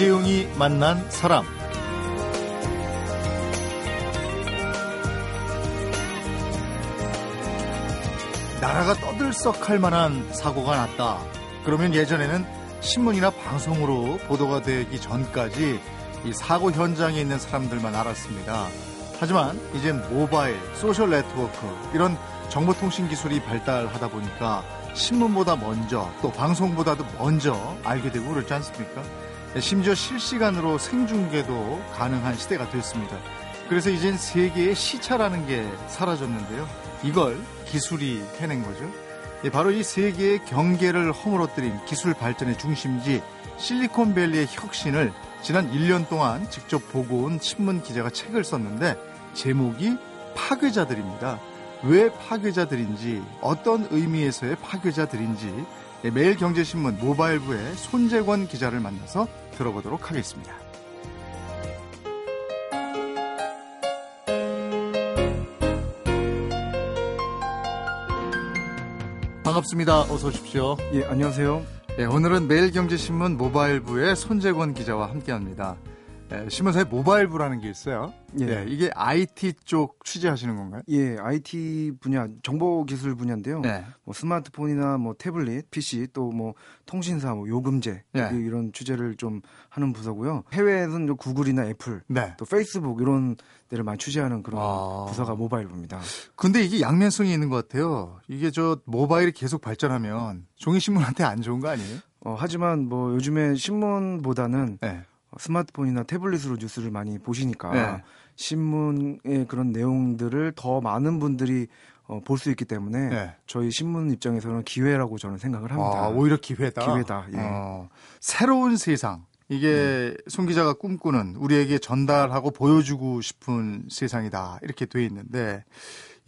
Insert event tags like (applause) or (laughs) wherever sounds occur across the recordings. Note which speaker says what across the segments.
Speaker 1: 이재용이 만난 사람. 나라가 떠들썩할 만한 사고가 났다. 그러면 예전에는 신문이나 방송으로 보도가 되기 전까지 이 사고 현장에 있는 사람들만 알았습니다. 하지만 이젠 모바일, 소셜 네트워크 이런 정보통신 기술이 발달하다 보니까 신문보다 먼저 또 방송보다도 먼저 알게 되고 그렇지 않습니까? 심지어 실시간으로 생중계도 가능한 시대가 됐습니다. 그래서 이젠 세계의 시차라는 게 사라졌는데요. 이걸 기술이 해낸 거죠. 바로 이 세계의 경계를 허물어뜨린 기술 발전의 중심지 실리콘밸리의 혁신을 지난 1년 동안 직접 보고 온 신문 기자가 책을 썼는데 제목이 파괴자들입니다. 왜 파괴자들인지 어떤 의미에서의 파괴자들인지 매일경제신문 모바일부의 손재권 기자를 만나서 들어보도록 하겠습니다. 반갑습니다. 어서 오십시오.
Speaker 2: 예, 안녕하세요.
Speaker 1: 예, 오늘은 매일경제신문 모바일부의 손재권 기자와 함께합니다. 예, 신문사에 모바일부라는 게 있어요. 예. 예. 이게 IT 쪽 취재하시는 건가요?
Speaker 2: 예, IT 분야, 정보 기술 분야인데요. 네. 뭐 스마트폰이나 뭐 태블릿, PC 또 뭐 통신사, 뭐 요금제 네. 이런 취재를 좀 하는 부서고요. 해외에서는 구글이나 애플, 네. 또 페이스북 이런 데를 많이 취재하는 그런 아... 부서가 모바일부입니다.
Speaker 1: 근데 이게 양면성이 있는 것 같아요. 이게 저 모바일이 계속 발전하면 종이 신문한테 안 좋은 거 아니에요?
Speaker 2: 어, 하지만 뭐 요즘에 신문보다는 네. 스마트폰이나 태블릿으로 뉴스를 많이 보시니까 네. 신문의 그런 내용들을 더 많은 분들이 어, 볼 수 있기 때문에 네. 저희 신문 입장에서는 기회라고 저는 생각을 합니다.
Speaker 1: 아, 오히려 기회다.
Speaker 2: 기회다. 예.
Speaker 1: 어, 새로운 세상. 이게 네. 손 기자가 꿈꾸는 우리에게 전달하고 보여주고 싶은 세상이다. 이렇게 돼 있는데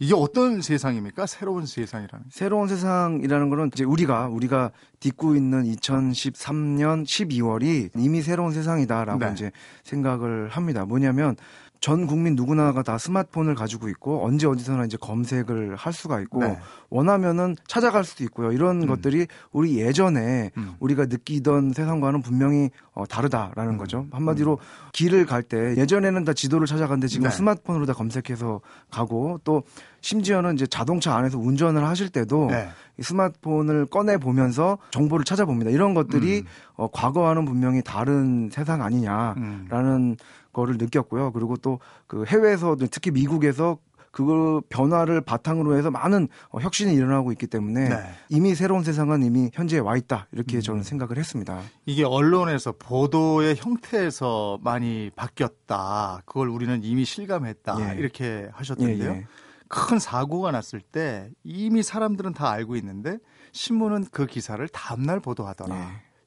Speaker 1: 이게 어떤 세상입니까? 새로운 세상이라는.
Speaker 2: 새로운 세상이라는 거는 이제 우리가 우리가 딛고 있는 2013년 12월이 이미 새로운 세상이다라고 네. 이제 생각을 합니다. 뭐냐면 전 국민 누구나가 다 스마트폰을 가지고 있고 언제 어디서나 이제 검색을 할 수가 있고 네. 원하면은 찾아갈 수도 있고요. 이런 음. 것들이 우리 예전에 음. 우리가 느끼던 세상과는 분명히 어, 다르다라는 음. 거죠. 한마디로 음. 길을 갈 때 예전에는 다 지도를 찾아갔는데 지금 네. 스마트폰으로 다 검색해서 가고 또 심지어는 이제 자동차 안에서 운전을 하실 때도 네. 스마트폰을 꺼내 보면서 정보를 찾아봅니다. 이런 것들이 음. 어, 과거와는 분명히 다른 세상 아니냐라는 음. 거를 느꼈고요. 그리고 또 그 해외에서 특히 미국에서 그 변화를 바탕으로 해서 많은 어, 혁신이 일어나고 있기 때문에 네. 이미 새로운 세상은 이미 현재에 와 있다 이렇게 음. 저는 생각을 했습니다.
Speaker 1: 이게 언론에서 보도의 형태에서 많이 바뀌었다. 그걸 우리는 이미 실감했다. 예. 이렇게 하셨던데요. 예, 예. 큰 사고가 났을 때 이미 사람들은 다 알고 있는데 신문은 그 기사를 다음날 보도하더라.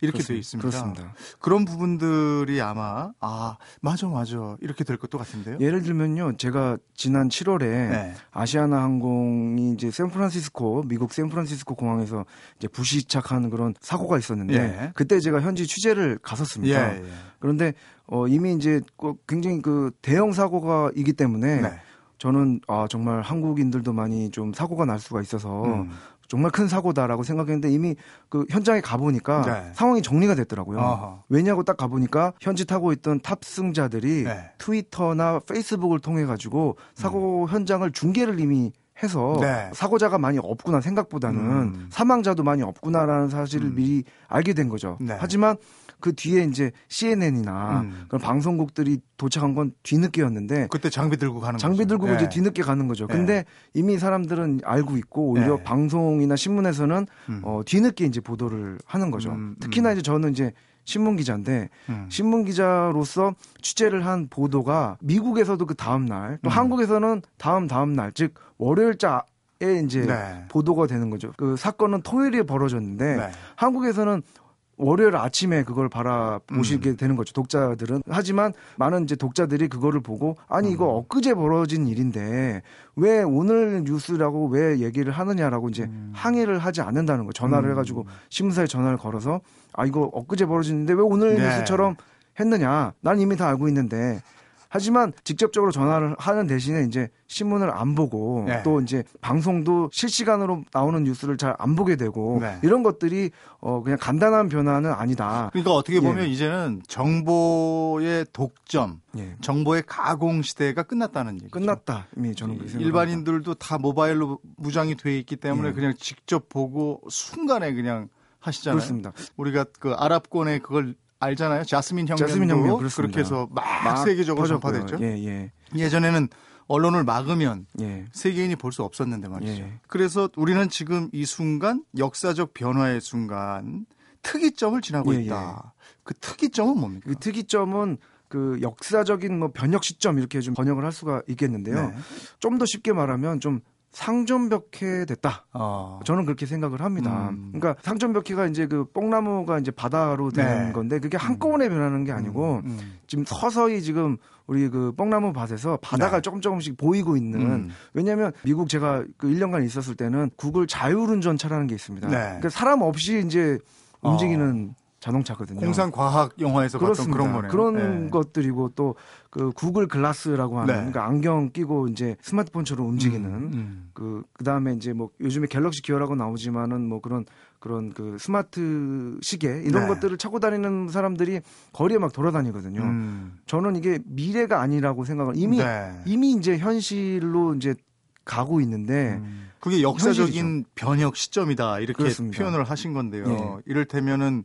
Speaker 1: 예. 이렇게 돼 있습니다.
Speaker 2: 그렇습니다.
Speaker 1: 그런 부분들이 아마 아 맞아 맞아 이렇게 될 것도 같은데요.
Speaker 2: 예를 들면요, 제가 지난 7월에 네. 아시아나 항공이 이제 샌프란시스코 미국 샌프란시스코 공항에서 이제 부시착한 그런 사고가 있었는데 예. 그때 제가 현지 취재를 갔었습니다. 예, 예. 그런데 어, 이미 이제 굉장히 그 대형 사고가 이기 때문에. 네. 저는 아 정말 한국인들도 많이 좀 사고가 날 수가 있어서 음. 정말 큰 사고다라고 생각했는데 이미 그 현장에 가보니까 네. 상황이 정리가 됐더라고요. 어허. 왜냐고 딱 가보니까 현지 타고 있던 탑승자들이 네. 트위터나 페이스북을 통해 가지고 사고 음. 현장을 중계를 이미 해서 네. 사고자가 많이 없구나 생각보다는 음. 사망자도 많이 없구나라는 사실을 음. 미리 알게 된 거죠. 네. 하지만 그 뒤에 이제 CNN이나 음. 그런 방송국들이 도착한 건 뒤늦게였는데
Speaker 1: 그때 장비 들고 가는
Speaker 2: 장비
Speaker 1: 거죠.
Speaker 2: 들고 네. 이제 뒤늦게 가는 거죠. 근데 네. 이미 사람들은 알고 있고 오히려 네. 방송이나 신문에서는 음. 어, 뒤늦게 이제 보도를 하는 거죠. 음, 특히나 음. 이제 저는 이제 신문 기자인데 음. 신문 기자로서 취재를 한 보도가 미국에서도 그 다음 날또 음. 한국에서는 다음 다음 날 즉 월요일자 에 이제 네. 보도가 되는 거죠. 그 사건은 토요일에 벌어졌는데 네. 한국에서는 월요일 아침에 그걸 바라보시게 음. 되는 거죠. 독자들은. 하지만 많은 이제 독자들이 그거를 보고 아니 이거 음. 엊그제 벌어진 일인데 왜 오늘 뉴스라고 왜 얘기를 하느냐라고 이제 음. 항의를 하지 않는다는 거. 전화를 음. 해가지고 신문사에 전화를 걸어서 아 이거 엊그제 벌어졌는데 왜 오늘 네. 뉴스처럼 했느냐. 난 이미 다 알고 있는데 하지만 직접적으로 전화를 하는 대신에 이제 신문을 안 보고 네. 또 이제 방송도 실시간으로 나오는 뉴스를 잘 안 보게 되고 네. 이런 것들이 어 그냥 간단한 변화는 아니다.
Speaker 1: 그러니까 어떻게 보면 예. 이제는 정보의 독점, 예. 정보의 가공 시대가 끝났다는 얘기죠.
Speaker 2: 끝났다. 이미 저는
Speaker 1: 그렇게 일반인들도 다 모바일로 무장이 돼 있기 때문에 예. 그냥 직접 보고 순간에 그냥 하시잖아요.
Speaker 2: 그렇습니다.
Speaker 1: 우리가 그 아랍권에 그걸 알잖아요. 자스민 혁명도 자스민 혁명, 그렇게 해서 막, 막 세계적으로 전파됐죠. 예, 예. 예전에는 언론을 막으면 예. 세계인이 볼 수 없었는데 말이죠. 예. 그래서 우리는 지금 이 순간 역사적 변화의 순간 특이점을 지나고 예, 있다. 예. 그 특이점은 뭡니까?
Speaker 2: 그 특이점은 그 역사적인 뭐 변혁 시점 이렇게 좀 번역을 할 수가 있겠는데요. 네. 좀더 쉽게 말하면 좀 상점벽해 됐다. 어. 저는 그렇게 생각을 합니다. 음. 그러니까 상점벽해가 이제 그 뽕나무가 이제 바다로 되는 네. 건데 그게 한꺼번에 음. 변하는 게 아니고 음. 음. 지금 서서히 지금 우리 그 뽕나무 밭에서 바다가 네. 조금 조금씩 보이고 있는 음. 왜냐하면 미국 제가 그 1년간 있었을 때는 구글 자율운전차라는 게 있습니다. 네. 그러니까 사람 없이 이제 움직이는 어. 자동차거든요.
Speaker 1: 공상 과학 영화에서 그렇습니다. 봤던 그런
Speaker 2: 거네요. 그런 네. 것들이고 또 그 구글 글라스라고 하는 네. 그러니까 안경 끼고 이제 스마트폰처럼 움직이는 음, 음. 그 그다음에 이제 뭐 요즘에 갤럭시 기어라고 나오지만은 뭐 그런 그런 그 스마트 시계 이런 네. 것들을 차고 다니는 사람들이 거리에 막 돌아다니거든요. 음. 저는 이게 미래가 아니라고 생각을 이미 네. 이미 이제 현실로 이제 가고 있는데 음.
Speaker 1: 그게 역사적인 현실이죠. 변혁 시점이다 이렇게 그렇습니다. 표현을 하신 건데요. 네. 이를테면은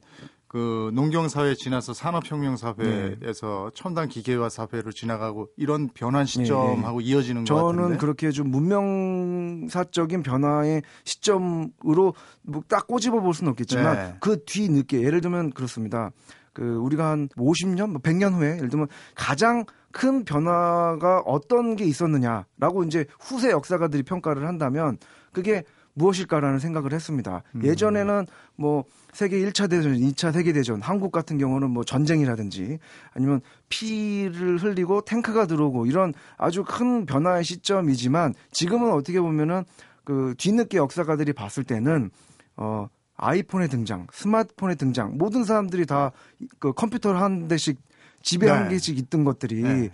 Speaker 1: 그 농경 사회 지나서 산업 혁명 사회에서 네. 첨단 기계화 사회로 지나가고 이런 변환 시점하고 네. 이어지는 것
Speaker 2: 같은데 저는 그렇게 좀 문명사적인 변화의 시점으로 뭐 딱 꼬집어 볼 수는 없겠지만 네. 그뒤 늦게 예를 들면 그렇습니다. 그 우리가 한 50년, 100년 뭐 후에 예를 들면 가장 큰 변화가 어떤 게 있었느냐라고 이제 후세 역사가들이 평가를 한다면 그게 무엇일까라는 생각을 했습니다. 음. 예전에는 뭐 세계 1차 대전, 2차 세계 대전, 한국 같은 경우는 뭐 전쟁이라든지 아니면 피를 흘리고 탱크가 들어오고 이런 아주 큰 변화의 시점이지만 지금은 어떻게 보면은 그 뒤늦게 역사가들이 봤을 때는 어 아이폰의 등장, 스마트폰의 등장, 모든 사람들이 다 그 컴퓨터를 한 대씩 집에 네. 한 개씩 있던 것들이 네.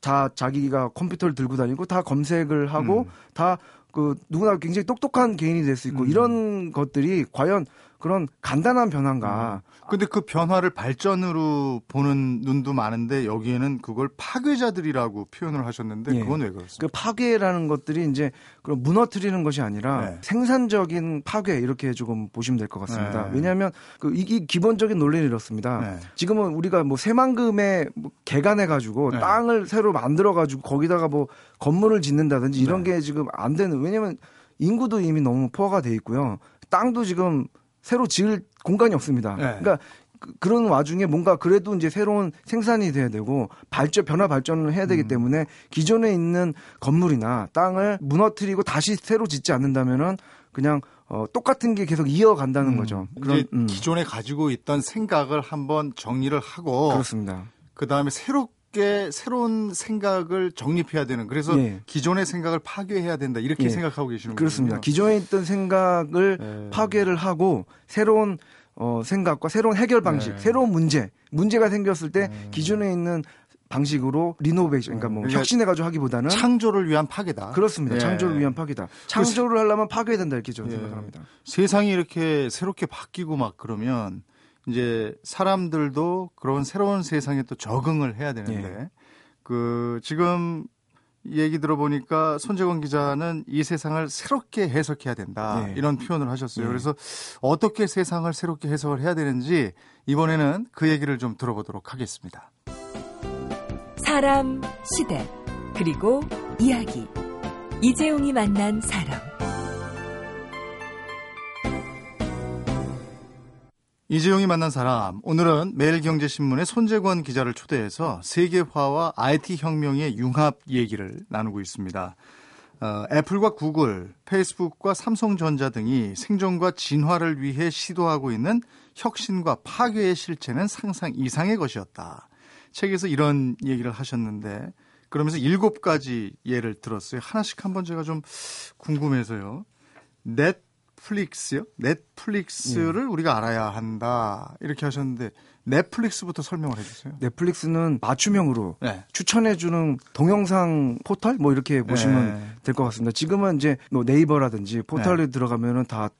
Speaker 2: 다 자기가 컴퓨터를 들고 다니고 다 검색을 하고 음. 다 그 누구나 굉장히 똑똑한 개인이 될 수 있고 음. 이런 것들이 과연 그런 간단한 변화인가.
Speaker 1: 음. 근데 그 변화를 발전으로 보는 눈도 많은데 여기에는 그걸 파괴자들이라고 표현을 하셨는데 예. 그건 왜 그렇습니까?
Speaker 2: 그 파괴라는 것들이 이제 그런 무너뜨리는 것이 아니라 네. 생산적인 파괴 이렇게 조금 보시면 될 것 같습니다. 네. 왜냐하면 그 이게 기본적인 논리는 이렇습니다. 네. 지금은 우리가 뭐 새만금에 뭐 개간해 가지고 네. 땅을 새로 만들어 가지고 거기다가 뭐 건물을 짓는다든지 이런 네. 게 지금 안 되는 왜냐면 인구도 이미 너무 포화가 돼 있고요. 땅도 지금 새로 지을 공간이 없습니다. 네. 그러니까 그, 런 와중에 뭔가 그래도 이제 새로운 생산이 돼야 되고 발전 변화 발전을 해야 되기 음. 때문에 기존에 있는 건물이나 땅을 무너뜨리고 다시 새로 짓지 않는다면은 그냥 어, 똑같은 게 계속 이어간다는 음. 거죠.
Speaker 1: 그런 음. 기존에 가지고 있던 생각을 한번 정리를 하고
Speaker 2: 그렇습니다.
Speaker 1: 그 다음에 새로 새롭게 새로운 생각을 정립해야 되는 그래서 예. 기존의 생각을 파괴해야 된다 이렇게 예. 생각하고 계시는.
Speaker 2: 그렇습니다. 기존에 있던 생각을 예. 파괴를 하고 새로운 어, 생각과 새로운 해결 방식, 네. 새로운 문제, 문제가 생겼을 때 네. 기존에 있는 방식으로 리노베이션, 그러니까 뭐 그러니까 혁신해가지고 하기보다는
Speaker 1: 창조를 위한 파괴다.
Speaker 2: 그렇습니다. 예. 창조를 위한 파괴다. 창조를 하려면 파괴해야 된다 이렇게 저는 예. 생각합니다.
Speaker 1: 세상이 이렇게 새롭게 바뀌고 막 그러면 이제 사람들도 그런 새로운 세상에 또 적응을 해야 되는데 예. 그 지금 얘기 들어보니까 손재건 기자는 이 세상을 새롭게 해석해야 된다 예. 이런 표현을 하셨어요. 예. 그래서 어떻게 세상을 새롭게 해석을 해야 되는지 이번에는 그 얘기를 좀 들어보도록 하겠습니다.
Speaker 3: 사람, 시대, 그리고 이야기. 이재용이 만난 사람.
Speaker 1: 이재용이 만난 사람. 오늘은 매일경제신문의 손재권 기자를 초대해서 세계화와 IT 혁명의 융합 얘기를 나누고 있습니다. 어, 애플과 구글, 페이스북과 삼성전자 등이 생존과 진화를 위해 시도하고 있는 혁신과 파괴의 실체는 상상 이상의 것이었다. 책에서 이런 얘기를 하셨는데 그러면서 일곱 가지 예를 들었어요. 하나씩 한번 제가 좀 궁금해서요. 넷 넷플릭스요? 넷플릭스를 예. 우리가 알아야 한다. 이렇게 하셨는데 넷플릭스부터 설명을 해주세요.
Speaker 2: 넷플릭스는 맞춤형으로 네. 추천해주는 동영상 포털 뭐 이렇게 보시면 네. 될것 같습니다. 지금은 이제 뭐 네이버라든지 포털에 네. 들어가면은 다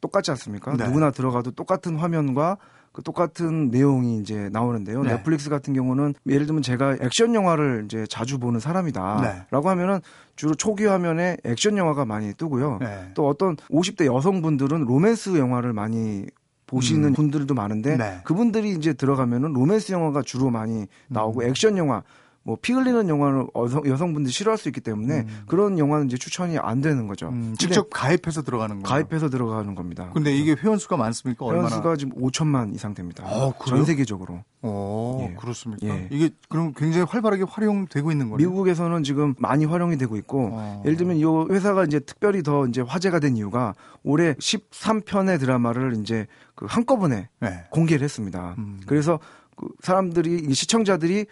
Speaker 2: 똑같지 않습니까? 네. 누구나 들어가도 똑같은 화면과 그 똑같은 내용이 이제 나오는데요. 네. 넷플릭스 같은 경우는 예를 들면 제가 액션 영화를 이제 자주 보는 사람이다라고 네. 하면은 주로 초기 화면에 액션 영화가 많이 뜨고요. 네. 또 어떤 50대 여성분들은 로맨스 영화를 많이 보시는 음. 분들도 많은데 네. 그분들이 이제 들어가면은 로맨스 영화가 주로 많이 나오고 음. 액션 영화 뭐피 흘리는 영화는 여성, 분들이 싫어할 수 있기 때문에 음. 그런 영화는 이제 추천이 안 되는 거죠. 음,
Speaker 1: 직접 가입해서 들어가는 거예요.
Speaker 2: 가입해서 들어가는 겁니다.
Speaker 1: 근데 이게 회원 수가 많습니까?
Speaker 2: 회원 수가 지금 5천만 이상 됩니다. 어, 전 세계적으로.
Speaker 1: 어, 예. 그렇습니까? 예. 이게 그럼 굉장히 활발하게 활용되고 있는 거예요.
Speaker 2: 미국에서는 지금 많이 활용이 되고 있고 어. 예를 들면 이 회사가 이제 특별히 더 이제 화제가 된 이유가 올해 13편의 드라마를 이제 그 한꺼번에 네. 공개를 했습니다. 음. 그래서 그 사람들이 시청자들이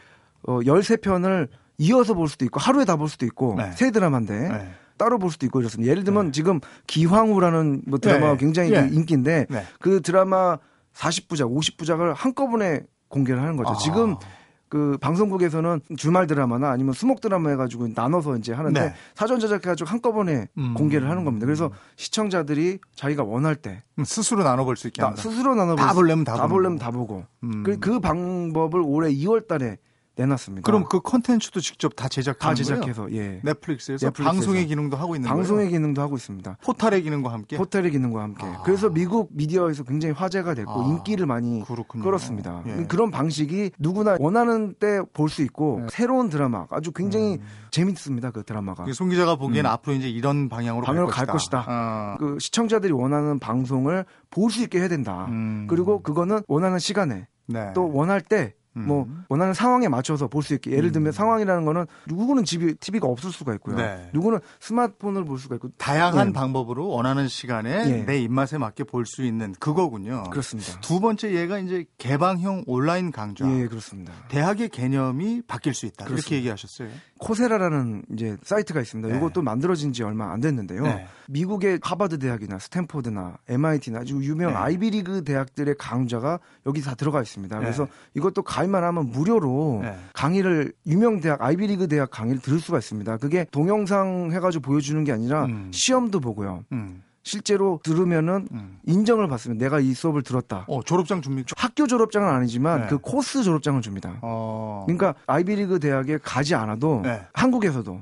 Speaker 2: 어 13편을 이어서 볼 수도 있고 하루에 다 볼 수도 있고 네. 새 드라마인데 네. 따로 볼 수도 있고 이렇습니다. 예를 들면 네. 지금 기황후라는 뭐 드라마가 네. 굉장히 네. 인기인데 네. 그 드라마 40부작, 50부작을 한꺼번에 공개를 하는 거죠. 아. 지금 그 방송국에서는 주말 드라마나 아니면 수목 드라마 해가지고 나눠서 이제 하는데 네. 사전 제작해가지고 한꺼번에 음. 공개를 하는 겁니다. 그래서 시청자들이 자기가 원할 때
Speaker 1: 음, 스스로 나눠볼 수 있게
Speaker 2: 나, 스스로 나눠볼
Speaker 1: 다 보려면 다,
Speaker 2: 다 보고 음. 그, 그 방법을 올해 2월달에 내놨습니다.
Speaker 1: 그럼 그 컨텐츠도 직접 다 제작하는 다
Speaker 2: 제작해서?
Speaker 1: 예. 넷플릭스에서, 넷플릭스에서, 방송의 기능도 하고 있는
Speaker 2: 방송의
Speaker 1: 거예요?
Speaker 2: 기능도 하고 있습니다.
Speaker 1: 포털의 기능과 함께
Speaker 2: 포털의 기능과 함께. 아. 그래서 미국 미디어에서 굉장히 화제가 됐고 아. 인기를 많이 그렇군요. 끌었습니다. 예. 그런 방식이 누구나 원하는 때 볼 수 있고 네. 새로운 드라마 아주 굉장히 음. 재밌습니다. 그 드라마가.
Speaker 1: 송 기자가 보기에는 음. 앞으로 이제 이런 방향으로,
Speaker 2: 방향으로 갈 것이다. 갈 것이다. 아. 그 시청자들이 원하는 방송을 볼 수 있게 해야 된다. 음. 그리고 그거는 원하는 시간에 네. 또 원할 때 뭐, 음. 원하는 상황에 맞춰서 볼 수 있게. 예를 들면 음. 상황이라는 거는 누구는 집이, TV가 없을 수가 있고요. 네. 누구는 스마트폰을 볼 수가 있고.
Speaker 1: 다양한 네. 방법으로 원하는 시간에 예. 내 입맛에 맞게 볼 수 있는 그거군요.
Speaker 2: 그렇습니다.
Speaker 1: 두 번째 예가 이제 개방형 온라인 강좌.
Speaker 2: 예, 그렇습니다.
Speaker 1: 대학의 개념이 바뀔 수 있다. 그렇습니다. 이렇게 얘기하셨어요.
Speaker 2: 코세라라는 이제 사이트가 있습니다. 네. 이것도 만들어진 지 얼마 안 됐는데요. 네. 미국의 하버드 대학이나 스탠포드나 MIT나 아주 유명 네. 아이비리그 대학들의 강좌가 여기 다 들어가 있습니다. 네. 그래서 이것도 가 입만 하면 무료로 네. 강의를 유명 대학 아이비리그 대학 강의를 들을 수가 있습니다. 그게 동영상 해가지고 보여주는 게 아니라 음. 시험도 보고요. 음. 실제로 들으면은 음. 인정을 받으면 내가 이 수업을 들었다.
Speaker 1: 어, 졸업장 줍니까?
Speaker 2: 학교 졸업장은 아니지만 네. 그 코스 졸업장을 줍니다. 어. 그러니까 아이비리그 대학에 가지 않아도 네. 한국에서도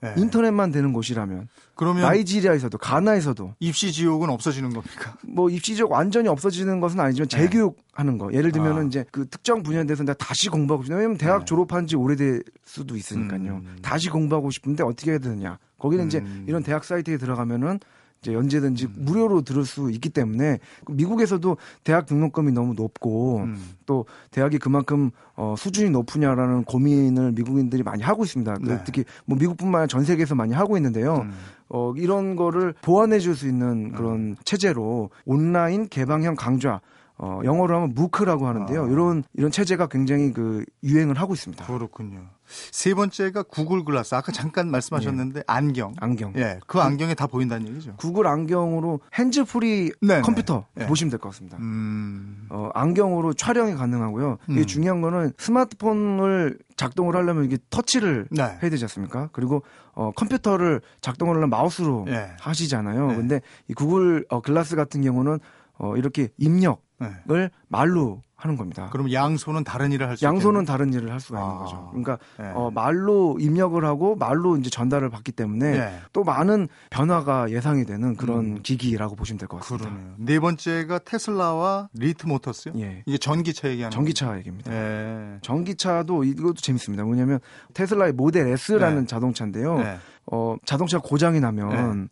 Speaker 2: 네. 인터넷만 되는 곳이라면 그러면 나이지리아에서도 가나에서도
Speaker 1: 입시 지옥은 없어지는 겁니까? (laughs)
Speaker 2: 뭐 입시 지옥 완전히 없어지는 것은 아니지만 네. 재교육하는 거. 예를 들면은 아. 이제 그 특정 분야에 대해서 내가 다시 공부하고 싶다. 왜냐면 대학 네. 졸업한 지 오래될 수도 있으니까요. 음. 다시 공부하고 싶은데 어떻게 해야 되느냐. 거기는 음. 이제 이런 대학 사이트에 들어가면은 이제 언제든지 음. 무료로 들을 수 있기 때문에 미국에서도 대학 등록금이 너무 높고 음. 또 대학이 그만큼 어, 수준이 높으냐라는 고민을 미국인들이 많이 하고 있습니다. 그 네. 특히 뭐 미국뿐만 아니라 전 세계에서 많이 하고 있는데요. 음. 어, 이런 거를 보완해 줄 수 있는 그런 음. 체제로 온라인 개방형 강좌 어, 영어로 하면 MOOC라고 하는데요. 아. 이런 이런 체제가 굉장히 그 유행을 하고 있습니다.
Speaker 1: 그렇군요. 세 번째가 구글 글라스. 아까 잠깐 말씀하셨는데 예. 안경.
Speaker 2: 안경.
Speaker 1: 예. 그 안경에 다 보인다는 얘기죠.
Speaker 2: 구글 안경으로 hands free 네네. 컴퓨터 예. 보시면 될 것 같습니다. 음. 어, 안경으로 촬영이 가능하고요. 음. 이게 중요한 거는 스마트폰을 작동을 하려면 이게 터치를 네. 해야 되지 않습니까? 그리고 어, 컴퓨터를 작동을 하려면 마우스로 예. 하시잖아요. 네. 근데 이 구글 어, 글라스 같은 경우는 어, 이렇게 입력을 네. 말로 하는 겁니다.
Speaker 1: 그럼 양손은 다른 일을 할 수?
Speaker 2: 양손은 있겠네. 다른 일을 할 수가 아, 있는 거죠. 그러니까 네. 어, 말로 입력을 하고 말로 이제 전달을 받기 때문에 네. 또 많은 변화가 예상이 되는 그런 음. 기기라고 보시면 될 것 같습니다.
Speaker 1: 그러네요. 네 번째가 테슬라와 Lit Motors요? 예. 이게 전기차 얘기하는
Speaker 2: 전기차 거 얘기입니다. 예. 전기차도 이것도 재밌습니다. 뭐냐면 테슬라의 모델 S라는 네. 자동차인데요. 네. 어, 자동차 고장이 나면 네.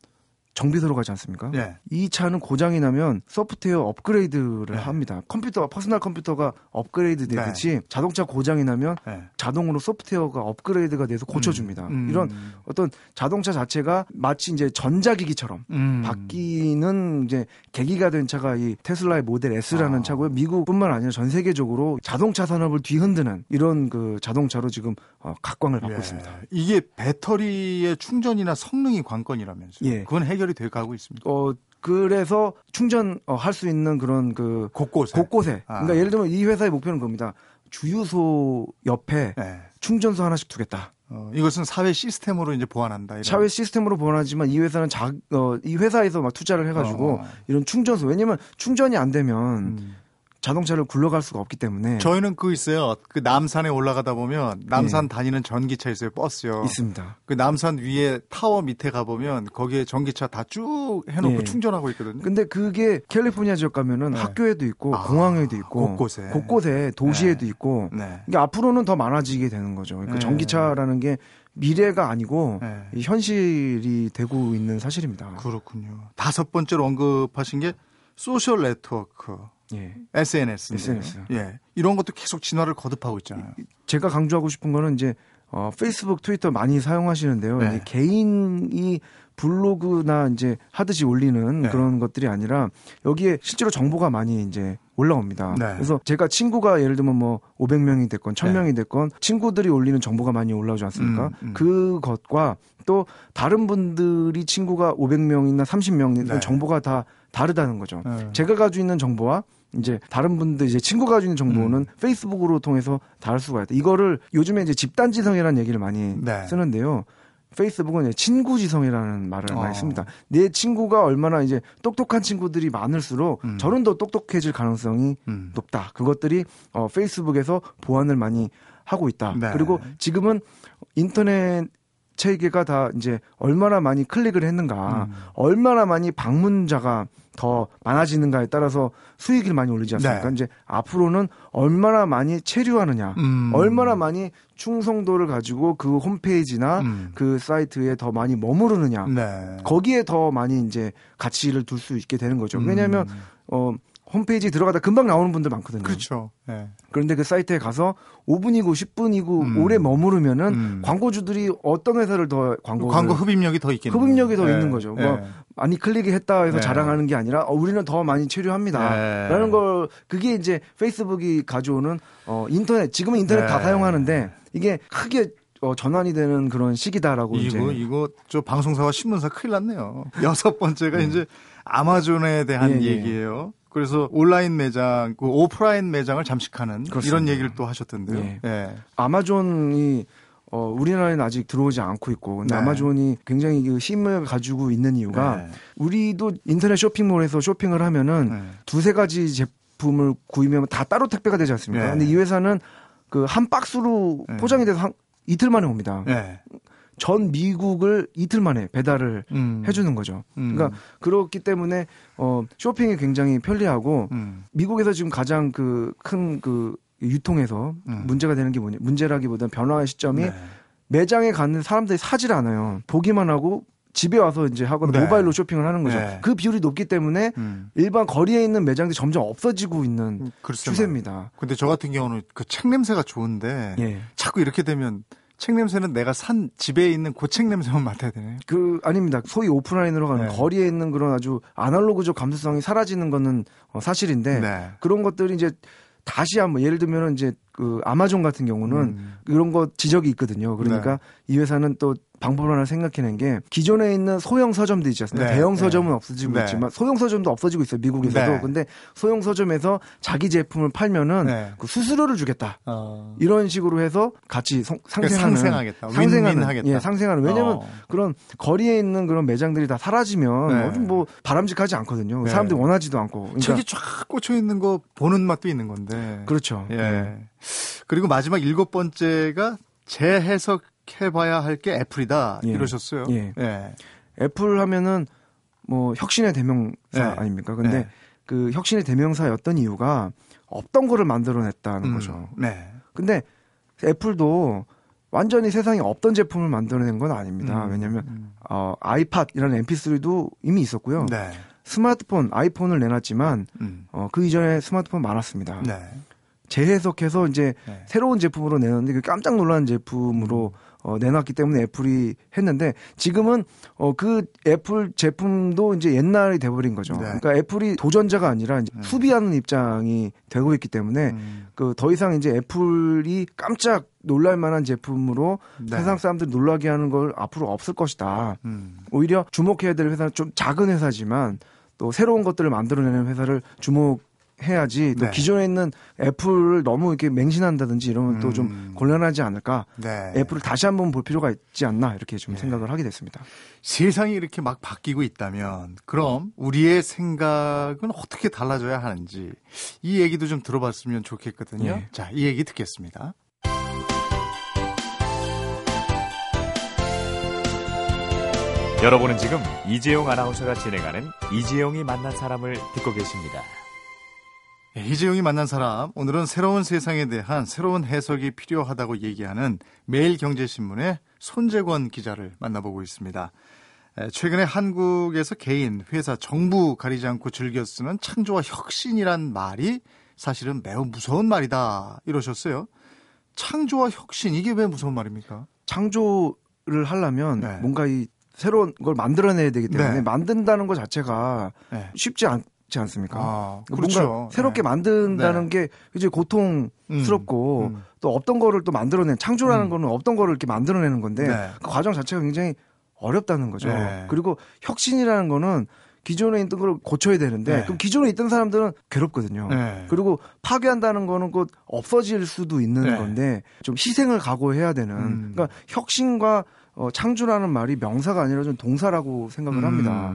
Speaker 2: 정비소로 가지 않습니까? 네. 이 차는 고장이 나면 소프트웨어 업그레이드를 네. 합니다. 컴퓨터 퍼스널 컴퓨터가 업그레이드 되듯이 네. 자동차 고장이 나면 네. 자동으로 소프트웨어가 업그레이드가 돼서 고쳐줍니다. 음. 음. 이런 어떤 자동차 자체가 마치 이제 전자기기처럼 음. 바뀌는 이제 계기가 된 차가 이 테슬라의 모델 S라는 아. 차고요. 미국뿐만 아니라 전 세계적으로 자동차 산업을 뒤흔드는 이런 그 자동차로 지금 어, 각광을 받고 예. 있습니다.
Speaker 1: 이게 배터리의 충전이나 성능이 관건이라면서요? 예. 그건 해결 해결이 돼 가고 있습니다.
Speaker 2: 어, 그래서 충전할 어, 수 있는 그런 그
Speaker 1: 곳곳에
Speaker 2: 곳곳에 아. 그러니까 예를 들면 이 회사의 목표는 겁니다. 주유소 옆에 네. 충전소 하나씩 두겠다.
Speaker 1: 어, 이것은 사회 시스템으로 이제 보완한다. 이런.
Speaker 2: 사회 시스템으로 보완하지만 이 회사는 자, 어, 이 회사에서 막 투자를 해가지고 어. 이런 충전소 왜냐면 충전이 안 되면 음. 자동차를 굴러갈 수가 없기 때문에
Speaker 1: 저희는 그 있어요. 그 남산에 올라가다 보면 남산 예. 다니는 전기차 있어요. 버스요.
Speaker 2: 있습니다.
Speaker 1: 그 남산 위에 타워 밑에 가 보면 거기에 전기차 다 쭉 해놓고 예. 충전하고 있거든요.
Speaker 2: 근데 그게 캘리포니아 지역 가면은 네. 학교에도 있고 아, 공항에도 있고
Speaker 1: 곳곳에
Speaker 2: 곳곳에 도시에도 네. 있고 네. 그러니까 앞으로는 더 많아지게 되는 거죠. 그러니까 네. 전기차라는 게 미래가 아니고 네. 현실이 되고 있는 사실입니다.
Speaker 1: 그렇군요. 다섯 번째로 언급하신 게 social network. 예. SNS.
Speaker 2: SNS.
Speaker 1: 예. 이런 것도 계속 진화를 거듭하고 있잖아요.
Speaker 2: 제가 강조하고 싶은 거는 이제 어, 페이스북, 트위터 많이 사용하시는데요. 네. 개인이 블로그나 이제 하듯이 올리는 네. 그런 것들이 아니라 여기에 실제로 정보가 많이 이제 올라옵니다. 네. 그래서 제가 친구가 예를 들면 뭐 500명이 됐건 1000명이 됐건 친구들이 올리는 정보가 많이 올라오지 않습니까? 음, 음. 그것과 또 다른 분들이 친구가 500명이나 30명이나 정보가 다 다르다는 거죠. 네. 제가 가지고 있는 정보와 이제 다른 분들 이제 친구가 있는 정보는 음. 페이스북으로 통해서 다를 수가 있다. 이거를 요즘에 이제 집단지성이라는 얘기를 많이 네. 쓰는데요. 페이스북은 친구지성이라는 말을 어. 많이 씁니다. 내 친구가 얼마나 이제 똑똑한 친구들이 많을수록 음. 저는 더 똑똑해질 가능성이 음. 높다. 그것들이 어, 페이스북에서 보완을 많이 하고 있다. 네. 그리고 지금은 인터넷 체계가 다 이제 얼마나 많이 클릭을 했는가, 음. 얼마나 많이 방문자가 더 많아지는가에 따라서 수익을 많이 올리지 않습니까? 네. 이제 앞으로는 얼마나 많이 체류하느냐, 음. 얼마나 많이 충성도를 가지고 그 홈페이지나 음. 그 사이트에 더 많이 머무르느냐, 네. 거기에 더 많이 이제 가치를 둘 수 있게 되는 거죠. 왜냐하면 음. 어 홈페이지 들어가다 금방 나오는 분들 많거든요.
Speaker 1: 그렇죠. 네.
Speaker 2: 그런데 그 사이트에 가서 5분이고 10분이고 음. 오래 머무르면은 음. 광고주들이 어떤 회사를 더 광고
Speaker 1: 광고 흡입력이 더 있겠네요.
Speaker 2: 흡입력이 더 네. 있는 거죠. 네. 뭐 많이 클릭했다 해서 네. 자랑하는 게 아니라 어, 우리는 더 많이 체류합니다라는 네. 걸 그게 이제 페이스북이 가져오는 어 인터넷 지금은 인터넷 다 네. 사용하는데 이게 크게 어, 전환이 되는 그런 시기다라고
Speaker 1: 이거
Speaker 2: 이제
Speaker 1: 이거 저 방송사와 신문사 큰일 났네요. (laughs) 여섯 번째가 음. 이제 아마존에 대한 예, 예. 얘기예요. 그래서 온라인 매장, 그 오프라인 매장을 잠식하는 그렇습니다. 이런 얘기를 또 하셨던데요. 예. 예.
Speaker 2: 아마존이 어, 우리나라에는 아직 들어오지 않고 있고, 근데 네. 아마존이 굉장히 그 힘을 가지고 있는 이유가 네. 우리도 인터넷 쇼핑몰에서 쇼핑을 하면은 네. 두세 가지 제품을 구입하면 다 따로 택배가 되지 않습니까? 네. 근데 이 회사는 그 한 박스로 네. 포장이 돼서 한 이틀 만에 옵니다. 네. 전 미국을 이틀 만에 배달을 음. 해주는 거죠. 음. 그러니까 그렇기 때문에 어 쇼핑이 굉장히 편리하고 음. 미국에서 지금 가장 그 큰그 그 유통에서 음. 문제가 되는 게 뭐냐 문제라기보다는 변화의 시점이 네. 매장에 가는 사람들이 사질 않아요. 보기만 하고 집에 와서 이제 하거나 네. 모바일로 쇼핑을 하는 거죠. 네. 그 비율이 높기 때문에 음. 일반 거리에 있는 매장들이 점점 없어지고 있는 음, 추세입니다.
Speaker 1: 근데 저 같은 경우는 그 책 냄새가 좋은데 예. 자꾸 이렇게 되면 책 냄새는 내가 산 집에 있는 그책 냄새만 맡아야 되네.
Speaker 2: 그 아닙니다. 소위 오프라인으로 가는 네. 거리에 있는 그런 아주 아날로그적 감수성이 사라지는 거는 어, 사실인데 네. 그런 것들이 이제 다시 한번 예를 들면은 이제 그 아마존 같은 경우는 음. 이런 거 지적이 있거든요. 그러니까 네. 이 회사는 또 방법을 하나 생각해낸 게 기존에 있는 소형 서점도 있지 않습니까? 네. 대형 서점은 네. 없어지고 네. 있지만 소형 서점도 없어지고 있어요. 미국에서도. 네. 근데 소형 서점에서 자기 제품을 팔면은 네. 그 수수료를 주겠다. 어. 이런 식으로 해서 같이 성, 그러니까 상생하는
Speaker 1: 상생하겠다. 상생하는.
Speaker 2: 예, 상생하는. 왜냐면 어. 그런 거리에 있는 그런 매장들이 다 사라지면 네. 뭐 바람직하지 않거든요. 사람들이 원하지도 않고.
Speaker 1: 그러니까 책이 쫙 꽂혀 있는 거 보는 맛도 있는 건데.
Speaker 2: 그렇죠.
Speaker 1: 예. 그리고 마지막 일곱 번째가 재해석 해봐야 할 게 애플이다 예. 이러셨어요. 예. 예.
Speaker 2: 애플 하면은 뭐 혁신의 대명사 네. 아닙니까? 근데 네. 그 혁신의 대명사였던 이유가 없던 거를 만들어냈다는 음. 거죠. 네. 근데 애플도 완전히 세상에 없던 제품을 만들어낸 건 아닙니다. 음. 왜냐하면 음. 어, 아이팟이라는 MP3도 이미 있었고요. 네. 스마트폰, 아이폰을 내놨지만 음. 어, 그 이전에 스마트폰 많았습니다. 네. 재해석해서 이제 네. 새로운 제품으로 내놨는데 그 깜짝 놀라는 제품으로 음. 어, 내놨기 때문에 애플이 했는데 지금은 어, 그 애플 제품도 이제 옛날이 돼버린 거죠. 네. 그러니까 애플이 도전자가 아니라 이제 음. 수비하는 입장이 되고 있기 때문에 음. 그더 이상 이제 애플이 깜짝 놀랄 만한 제품으로 네. 세상 사람들 놀라게 하는 걸 앞으로 없을 것이다. 음. 오히려 주목해야 될 회사는 좀 작은 회사지만 또 새로운 것들을 만들어내는 회사를 주목 해야지 또 네. 기존에 있는 애플을 너무 이렇게 맹신한다든지 이러면 음. 또좀 곤란하지 않을까. 네. 애플을 다시 한번 볼 필요가 있지 않나 이렇게 좀 네. 생각을 하게 됐습니다.
Speaker 1: 세상이 이렇게 막 바뀌고 있다면 그럼 우리의 생각은 어떻게 달라져야 하는지 이 얘기도 좀 들어봤으면 좋겠거든요. 네. 자, 이 얘기 듣겠습니다.
Speaker 4: 여러분은 지금 이재용 아나운서가 진행하는 이재용이 만난 사람을 듣고 계십니다.
Speaker 1: 예, 이재용이 만난 사람, 오늘은 새로운 세상에 대한 새로운 해석이 필요하다고 얘기하는 매일경제신문의 손재권 기자를 만나보고 있습니다. 예, 최근에 한국에서 개인, 회사, 정부 가리지 않고 즐겨 쓰는 창조와 혁신이란 말이 사실은 매우 무서운 말이다 이러셨어요. 창조와 혁신 이게 왜 무서운 말입니까?
Speaker 2: 창조를 하려면 네. 뭔가 이 새로운 걸 만들어내야 되기 때문에 네. 만든다는 것 자체가 네. 쉽지 않, 지 않습니까? 아, 그러니까 그렇죠. 뭔가 새롭게 네. 만든다는 네. 게 이제 고통스럽고 음, 음. 또 없던 거를 또 만들어낸 창조라는 음. 거는 없던 거를 이렇게 만들어내는 건데 네. 그 과정 자체가 굉장히 어렵다는 거죠. 네. 그리고 혁신이라는 거는 기존에 있던 걸 고쳐야 되는데 네. 그럼 기존에 있던 사람들은 괴롭거든요. 네. 그리고 파괴한다는 거는 곧 없어질 수도 있는 건데 좀 희생을 각오해야 되는 음. 그러니까 혁신과 어, 창조라는 말이 명사가 아니라 좀 동사라고 생각을 합니다.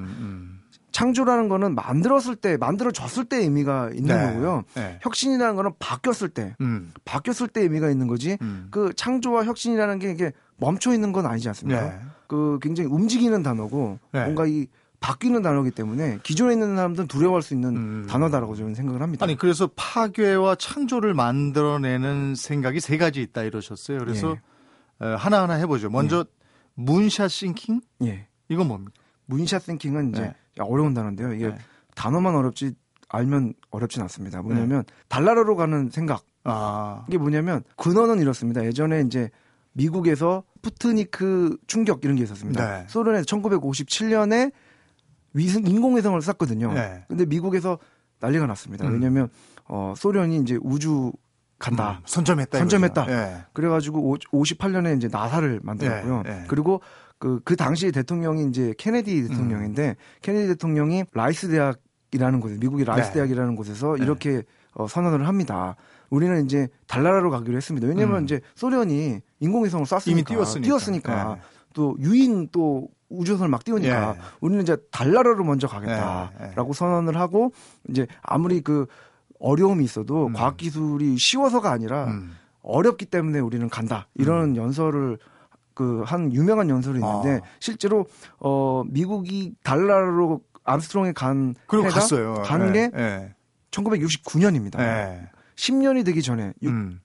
Speaker 2: 창조라는 거는 만들었을 때, 만들어졌을 때 의미가 있는 네. 거고요. 네. 혁신이라는 거는 바뀌었을 때, 음. 바뀌었을 때 의미가 있는 거지. 음. 그 창조와 혁신이라는 게 이게 멈춰 있는 건 아니지 않습니까? 네. 그 굉장히 움직이는 단어고 네. 뭔가 이 바뀌는 단어이기 때문에 기존에 있는 사람들은 두려워할 수 있는 음. 단어다라고 저는 생각을 합니다.
Speaker 1: 아니 그래서 파괴와 창조를 만들어내는 생각이 세 가지 있다 이러셨어요. 그래서 예. 하나 하나 해보죠. 먼저 예. moonshot thinking? 예. 이건 뭡니까?
Speaker 2: moonshot thinking은 이제 네. 어려운 단어인데요. 이게 네. 단어만 어렵지 알면 어렵진 않습니다. 뭐냐면 네. 달나라로 가는 생각. 아. 이게 뭐냐면 근원은 이렇습니다. 예전에 이제 미국에서 스푸트니크 충격 이런 게 있었습니다. 네. 소련에서 1957년에 위성 인공위성을 쐈거든요. 네. 근데 미국에서 난리가 났습니다. 음. 왜냐면 어 소련이 이제 우주 간다.
Speaker 1: 음, 선점했다.
Speaker 2: 선점했다. 네. 그래가지고 58년에 이제 나사를 만들었고요. 네. 그리고 그, 그 당시 대통령이 이제 케네디 대통령인데, 음. 케네디 대통령이 라이스 대학이라는 곳에, 미국의 라이스 네. 대학이라는 곳에서 네. 이렇게 어, 선언을 합니다. 우리는 이제 달나라로 가기로 했습니다. 왜냐면 음. 이제 소련이 인공위성을 쐈으니까. 이미 띄웠으니까. 띄웠으니까. 네. 또 유인 또 우주선을 막 띄우니까 예. 우리는 이제 달나라로 먼저 가겠다라고 예. 예. 선언을 하고 이제 아무리 그 어려움이 있어도 음. 과학기술이 쉬워서가 아니라 음. 어렵기 때문에 우리는 간다. 이런 음. 연설을 그 한 유명한 연설이 있는데 아. 실제로 어 미국이 달러로 암스트롱에 간
Speaker 1: 그리고 해가 갔어요.
Speaker 2: 간게 네, 네. 1969년입니다. 네. 10년이 되기 전에 음.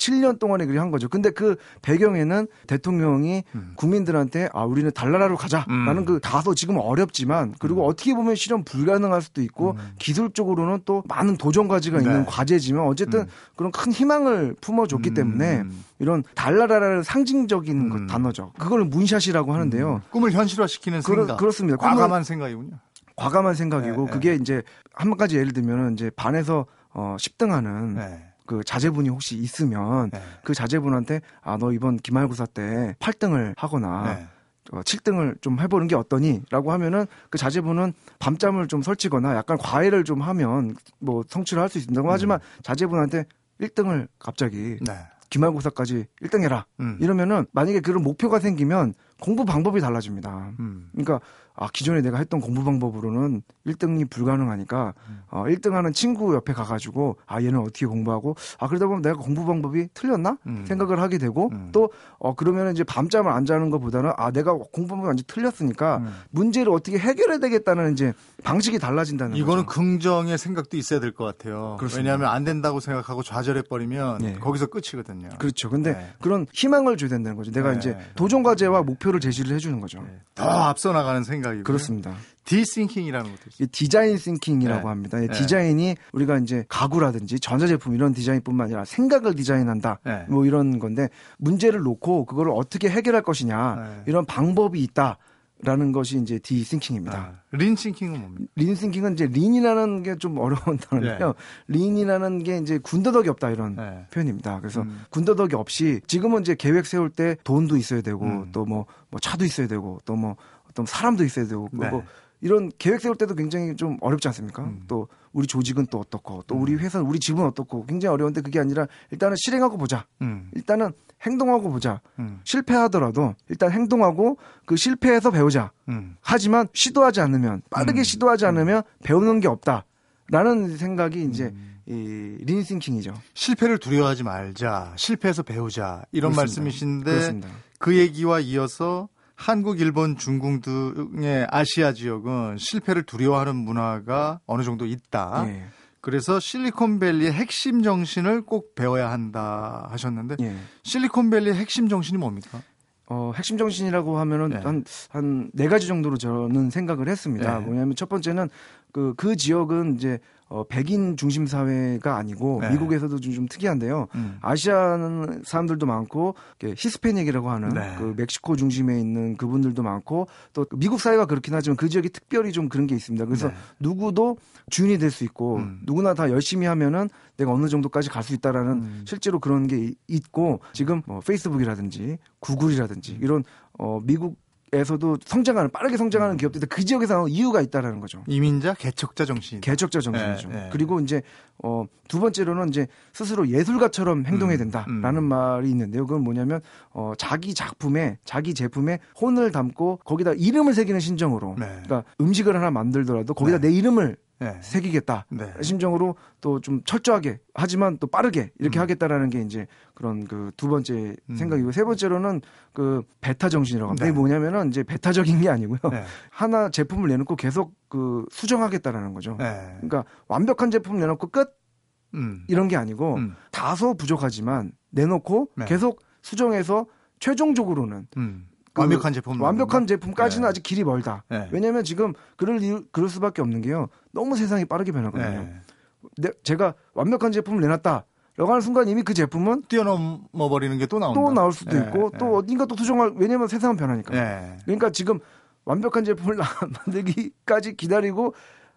Speaker 2: 7년 동안에 그리 한 거죠. 근데 그 배경에는 대통령이 음. 국민들한테 아 우리는 달나라로 가자라는 음. 그 다소 지금 어렵지만 그리고 음. 어떻게 보면 실현 불가능할 수도 있고 음. 기술적으로는 또 많은 도전 과제가 네. 있는 과제지만 어쨌든 음. 그런 큰 희망을 품어줬기 때문에 이런 달나라라는 상징적인 것, 단어죠. 그걸 문샷이라고 하는데요.
Speaker 1: 꿈을 현실화시키는 생각. 그렇,
Speaker 2: 그렇습니다.
Speaker 1: 과감한 생각이군요.
Speaker 2: 과감한 생각이고 네, 그게 네. 이제 한 가지 예를 들면은 이제 반에서 어 10등하는 네. 그 자제분이 혹시 있으면 네. 그 자제분한테 아 너 이번 기말고사 때 8등을 하거나 네. 어, 7등을 좀 해보는 게 어떠니? 라고 하면은 그 자제분은 밤잠을 좀 설치거나 약간 과외를 좀 하면 뭐 성취를 할 수 있습니다. 음. 하지만 자제분한테 1등을 갑자기 네. 기말고사까지 1등 해라. 음. 이러면은 만약에 그런 목표가 생기면 공부 방법이 달라집니다. 음. 그러니까 아 기존에 내가 했던 공부 방법으로는 1등이 불가능하니까 음. 어 1등 하는 친구 옆에 가가지고 아 얘는 어떻게 공부하고 아 그러다 보면 내가 공부 방법이 틀렸나 음. 생각을 하게 되고 음. 또 어 그러면 이제 밤잠을 안 자는 것보다는 아 내가 공부 방법이 완전 틀렸으니까 음. 문제를 어떻게 해결해야 되겠다는 이제 방식이 달라진다는
Speaker 1: 이거는
Speaker 2: 거죠.
Speaker 1: 긍정의 생각도 있어야 될 것 같아요. 그렇습니다. 왜냐하면 안 된다고 생각하고 좌절해 버리면 네. 거기서 끝이거든요.
Speaker 2: 그렇죠. 근데 네. 그런 희망을 줘야 된다는 거죠. 내가 네. 이제 도전 과제와 목표를 제시를 해주는 거죠. 네.
Speaker 1: 더 앞서 나가는 생각 이고
Speaker 2: 그렇습니다.
Speaker 1: D thinking이라는 것도 있어요.
Speaker 2: design thinking이라고 네. 합니다. 네. 디자인이 우리가 이제 가구라든지 전자제품 이런 디자인뿐만 아니라 생각을 디자인한다. 네. 뭐 이런 건데 문제를 놓고 그거를 어떻게 해결할 것이냐 네. 이런 방법이 있다. 라는 것이 이제 D thinking입니다. 아,
Speaker 1: lean thinking은 뭡니까?
Speaker 2: lean thinking은 이제 lean이라는 게 좀 어려운 (laughs) 단어인데요. 네. 린이라는 게 이제 군더더기 없다 이런 네. 표현입니다. 그래서 음. 군더더기 없이 지금은 이제 계획 세울 때 돈도 있어야 되고 음. 또뭐 뭐 차도 있어야 되고 또뭐 어떤 사람도 있어야 되고 네. 그리고 이런 계획 세울 때도 굉장히 좀 어렵지 않습니까? 음. 또 우리 조직은 또 어떻고 또 우리 음. 회사 우리 집은 어떻고 굉장히 어려운데 그게 아니라 일단은 실행하고 보자. 음. 일단은 행동하고 보자. 음. 실패하더라도 일단 행동하고 그 실패해서 배우자. 음. 하지만 시도하지 않으면 빠르게 음. 시도하지 않으면 배우는 게 없다 라는 생각이 이제 이 린싱킹이죠.
Speaker 1: 실패를 두려워하지 말자. 실패해서 배우자. 이런 그렇습니다. 말씀이신데 그렇습니다. 그 얘기와 이어서 한국, 일본, 중국 등의 아시아 지역은 실패를 두려워하는 문화가 어느 정도 있다. 예. 그래서 실리콘밸리의 핵심 정신을 꼭 배워야 한다 하셨는데 예. 실리콘밸리의 핵심 정신이 뭡니까?
Speaker 2: 어, 핵심 정신이라고 하면은 네. 한, 한 네 가지 정도로 저는 생각을 했습니다. 네. 뭐냐면 첫 번째는 그, 그 지역은 이제 어, 백인 중심 사회가 아니고 네. 미국에서도 좀, 좀 특이한데요. 음. 아시아 사람들도 많고 히스패닉이라고 하는 네. 그 멕시코 중심에 있는 그분들도 많고 또 미국 사회가 그렇긴 하지만 그 지역이 특별히 좀 그런 게 있습니다. 그래서 네. 누구도 주인이 될 수 있고 음. 누구나 다 열심히 하면은 내가 어느 정도까지 갈 수 있다라는 음. 실제로 그런 게 있고 지금 뭐 페이스북이라든지 구글이라든지 이런 어 미국 에서도 성장하는 빠르게 성장하는 음. 기업들이 그 지역에서 이유가 있다라는 거죠.
Speaker 1: 이민자 개척자 정신.
Speaker 2: 개척자 정신이죠. 네, 네. 그리고 이제 어 두 번째로는 이제 스스로 예술가처럼 행동해야 음, 된다라는 음, 음. 말이 있는데요. 그건 뭐냐면 어 자기 작품에 자기 제품에 혼을 담고 거기다 이름을 새기는 심정으로. 네. 그러니까 음식을 하나 만들더라도 거기다 네. 내 이름을 네. 새기겠다. 네. 심정으로 또 좀 철저하게 하지만 또 빠르게 이렇게 음. 하겠다라는 게 이제 그런 그 두 번째 음. 생각이고 세 번째로는 그 베타 정신이라고 합니다. 네. 이게 뭐냐면은 이제 베타적인 게 아니고요. 네. 하나 제품을 내놓고 계속 그 수정하겠다라는 거죠. 네. 그러니까 완벽한 제품 내놓고 끝 음. 이런 게 아니고 음. 다소 부족하지만 내놓고 네. 계속 수정해서 최종적으로는 음.
Speaker 1: 그 완벽한 제품
Speaker 2: 완벽한 제품까지는 네. 아직 길이 멀다. 네. 왜냐하면 지금 그럴 이유, 그럴 수밖에 없는 게요. 너무 세상이 빠르게 변하거든요. 네. 내, 제가 완벽한 제품을 내놨다. 라고 하는 순간 이미 그 제품은
Speaker 1: 뛰어넘어 버리는 게 또 나온다.
Speaker 2: 또 나올 수도 네. 있고 또 네. 어딘가 또 수정할 왜냐면 세상은 변하니까. 네. 그러니까 지금 완벽한 제품을 (laughs) 만들기까지 기다리고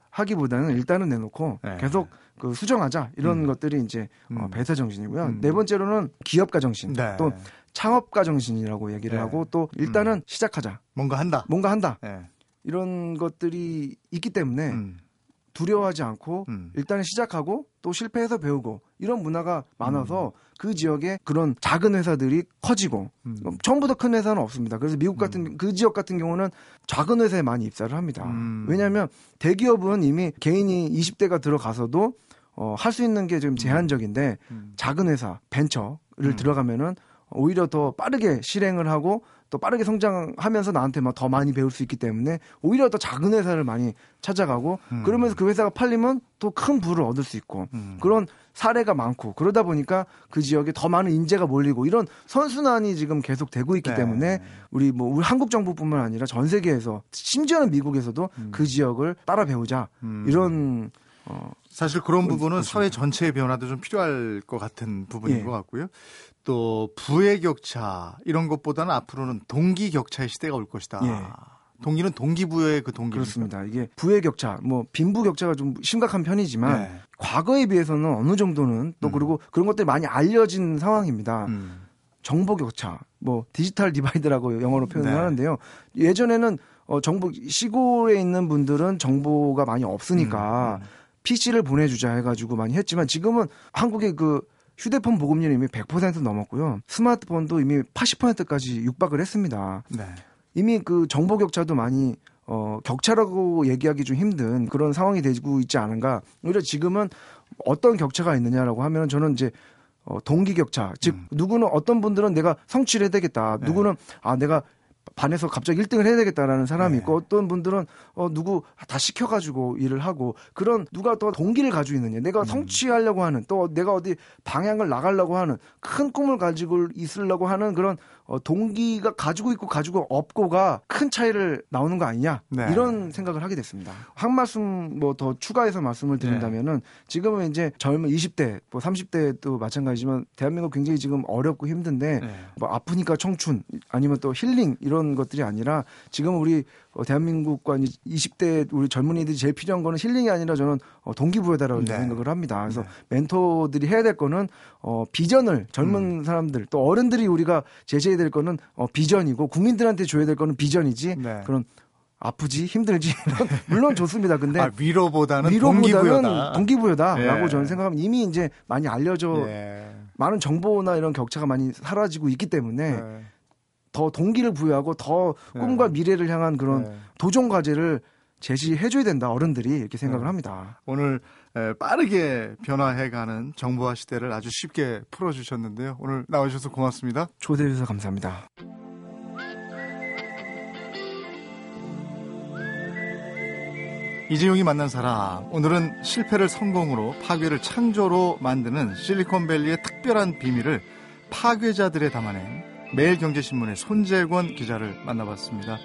Speaker 2: 하기보다는 일단은 내놓고 계속 그 수정하자 이런 음. 것들이 이제 어, 음. 어, 배사 정신이고요. 음. 네 번째로는 기업가 정신. 네. 또 창업가 정신이라고 얘기를 네. 하고 또 일단은 음. 시작하자.
Speaker 1: 뭔가 한다.
Speaker 2: 뭔가 한다. 네. 이런 것들이 있기 때문에 음. 두려워하지 않고 음. 일단은 시작하고 또 실패해서 배우고 이런 문화가 많아서 음. 그 지역에 그런 작은 회사들이 커지고 음. 처음부터 큰 회사는 없습니다. 그래서 미국 같은 음. 그 지역 같은 경우는 작은 회사에 많이 입사를 합니다. 음. 왜냐하면 대기업은 이미 개인이 20대가 들어가서도 어, 할 수 있는 게좀 제한적인데 작은 회사 벤처를 들어가면은 오히려 더 빠르게 실행을 하고 또 빠르게 성장하면서 나한테 막 더 많이 배울 수 있기 때문에 오히려 더 작은 회사를 많이 찾아가고 음. 그러면서 그 회사가 팔리면 또 큰 부를 얻을 수 있고 음. 그런 사례가 많고 그러다 보니까 그 지역에 더 많은 인재가 몰리고 이런 선순환이 지금 계속 되고 있기 네. 때문에 우리 뭐 우리 한국 정부뿐만 아니라 전 세계에서 심지어는 미국에서도 음. 그 지역을 따라 배우자 음. 이런
Speaker 1: 어 사실 그런 부분은 사회 전체의 변화도 좀 필요할 것 같은 부분인 예. 것 같고요. 또 부의 격차 이런 것보다는 앞으로는 동기 격차의 시대가 올 것이다. 예. 동기는 동기부여의 그 동기
Speaker 2: 그렇습니다. 이게 부의 격차, 뭐 빈부 격차가 좀 심각한 편이지만 네. 과거에 비해서는 어느 정도는 또 음. 그리고 그런 것들이 많이 알려진 상황입니다. 음. 정보 격차, 뭐 digital divide라고 영어로 표현을 네. 하는데요. 예전에는 어 정보 시골에 있는 분들은 정보가 많이 없으니까 음. PC를 음. 보내주자 해가지고 많이 했지만 지금은 한국의 그 휴대폰 보급률이 이미 100% 넘었고요. 스마트폰도 이미 80%까지 육박을 했습니다. 네. 이미 그 정보 격차도 많이 어, 격차라고 얘기하기 좀 힘든 그런 상황이 되고 있지 않은가. 오히려 지금은 어떤 격차가 있느냐라고 하면 저는 이제 어, 동기 격차. 즉, 음. 누구는 어떤 분들은 내가 성취를 해야 되겠다. 네. 누구는 아, 내가 반에서 갑자기 1등을 해야 되겠다라는 사람이 네. 있고 어떤 분들은 어 누구 다 시켜 가지고 일을 하고 그런 누가 더 동기를 가지고 있느냐 내가 음. 성취하려고 하는 또 내가 어디 방향을 나가려고 하는 큰 꿈을 가지고 있으려고 하는 그런 어, 동기가 가지고 있고 가지고 없고가 큰 차이를 나오는 거 아니냐 네. 이런 생각을 하게 됐습니다. 한 말씀 뭐 더 추가해서 말씀을 드린다면은 네. 지금은 이제 젊은 20대 뭐 30대도 마찬가지지만 대한민국 굉장히 지금 어렵고 힘든데 네. 뭐 아프니까 청춘 아니면 또 힐링 이런 것들이 아니라 지금 우리 어, 대한민국과 20대 우리 젊은이들이 제일 필요한 거는 힐링이 아니라 저는 어, 동기부여다라고 네. 생각을 합니다. 그래서 네. 멘토들이 해야 될 거는 어, 비전을 젊은 음. 사람들 또 어른들이 우리가 제시해야 될 거는 어, 비전이고 국민들한테 줘야 될 거는 비전이지 네. 그런 아프지 힘들지 (laughs) 물론 좋습니다. 근데
Speaker 1: 아, 위로보다는,
Speaker 2: 위로보다는
Speaker 1: 동기부여다.
Speaker 2: 동기부여다 라고
Speaker 1: 예.
Speaker 2: 저는 생각하면 이미 이제 많이 알려져
Speaker 1: 예.
Speaker 2: 많은 정보나 이런 격차가 많이 사라지고 있기 때문에
Speaker 1: 예.
Speaker 2: 더 동기를 부여하고 더 꿈과 미래를 향한 그런
Speaker 1: 예.
Speaker 2: 도전 과제를 제시해줘야 된다 어른들이 이렇게 생각을
Speaker 1: 네.
Speaker 2: 합니다.
Speaker 1: 오늘 에, 빠르게 변화해가는 정보화 시대를 아주 쉽게 풀어주셨는데요. 오늘 나와주셔서 고맙습니다.
Speaker 2: 초대해 주셔서 감사합니다.
Speaker 1: 이재용이 만난 사람 오늘은 실패를 성공으로 파괴를 창조로 만드는 실리콘밸리의 특별한 비밀을 파괴자들에 담아낸 매일경제신문의 손재권 기자를 만나봤습니다.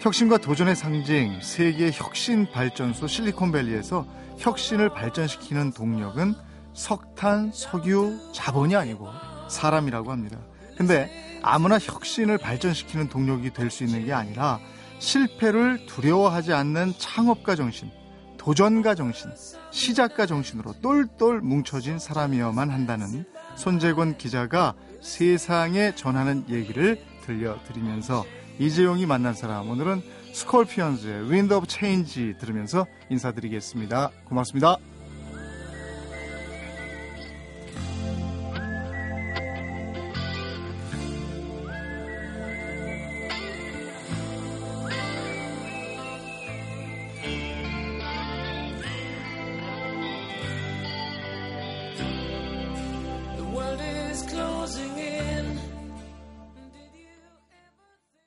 Speaker 1: 혁신과 도전의 상징 세계 혁신 발전소 실리콘밸리에서 혁신을 발전시키는 동력은 석탄, 석유, 자본이 아니고 사람이라고 합니다. 근데 아무나 혁신을 발전시키는 동력이 될 수 있는 게 아니라 실패를 두려워하지 않는 창업가 정신, 도전가 정신, 시작가 정신으로 똘똘 뭉쳐진 사람이어만 한다는 손재권 기자가 세상에 전하는 얘기를 들려드리면서 이재용이 만난 사람 오늘은 스콜피언즈의 윈드 오브 체인지 들으면서 인사드리겠습니다. 고맙습니다.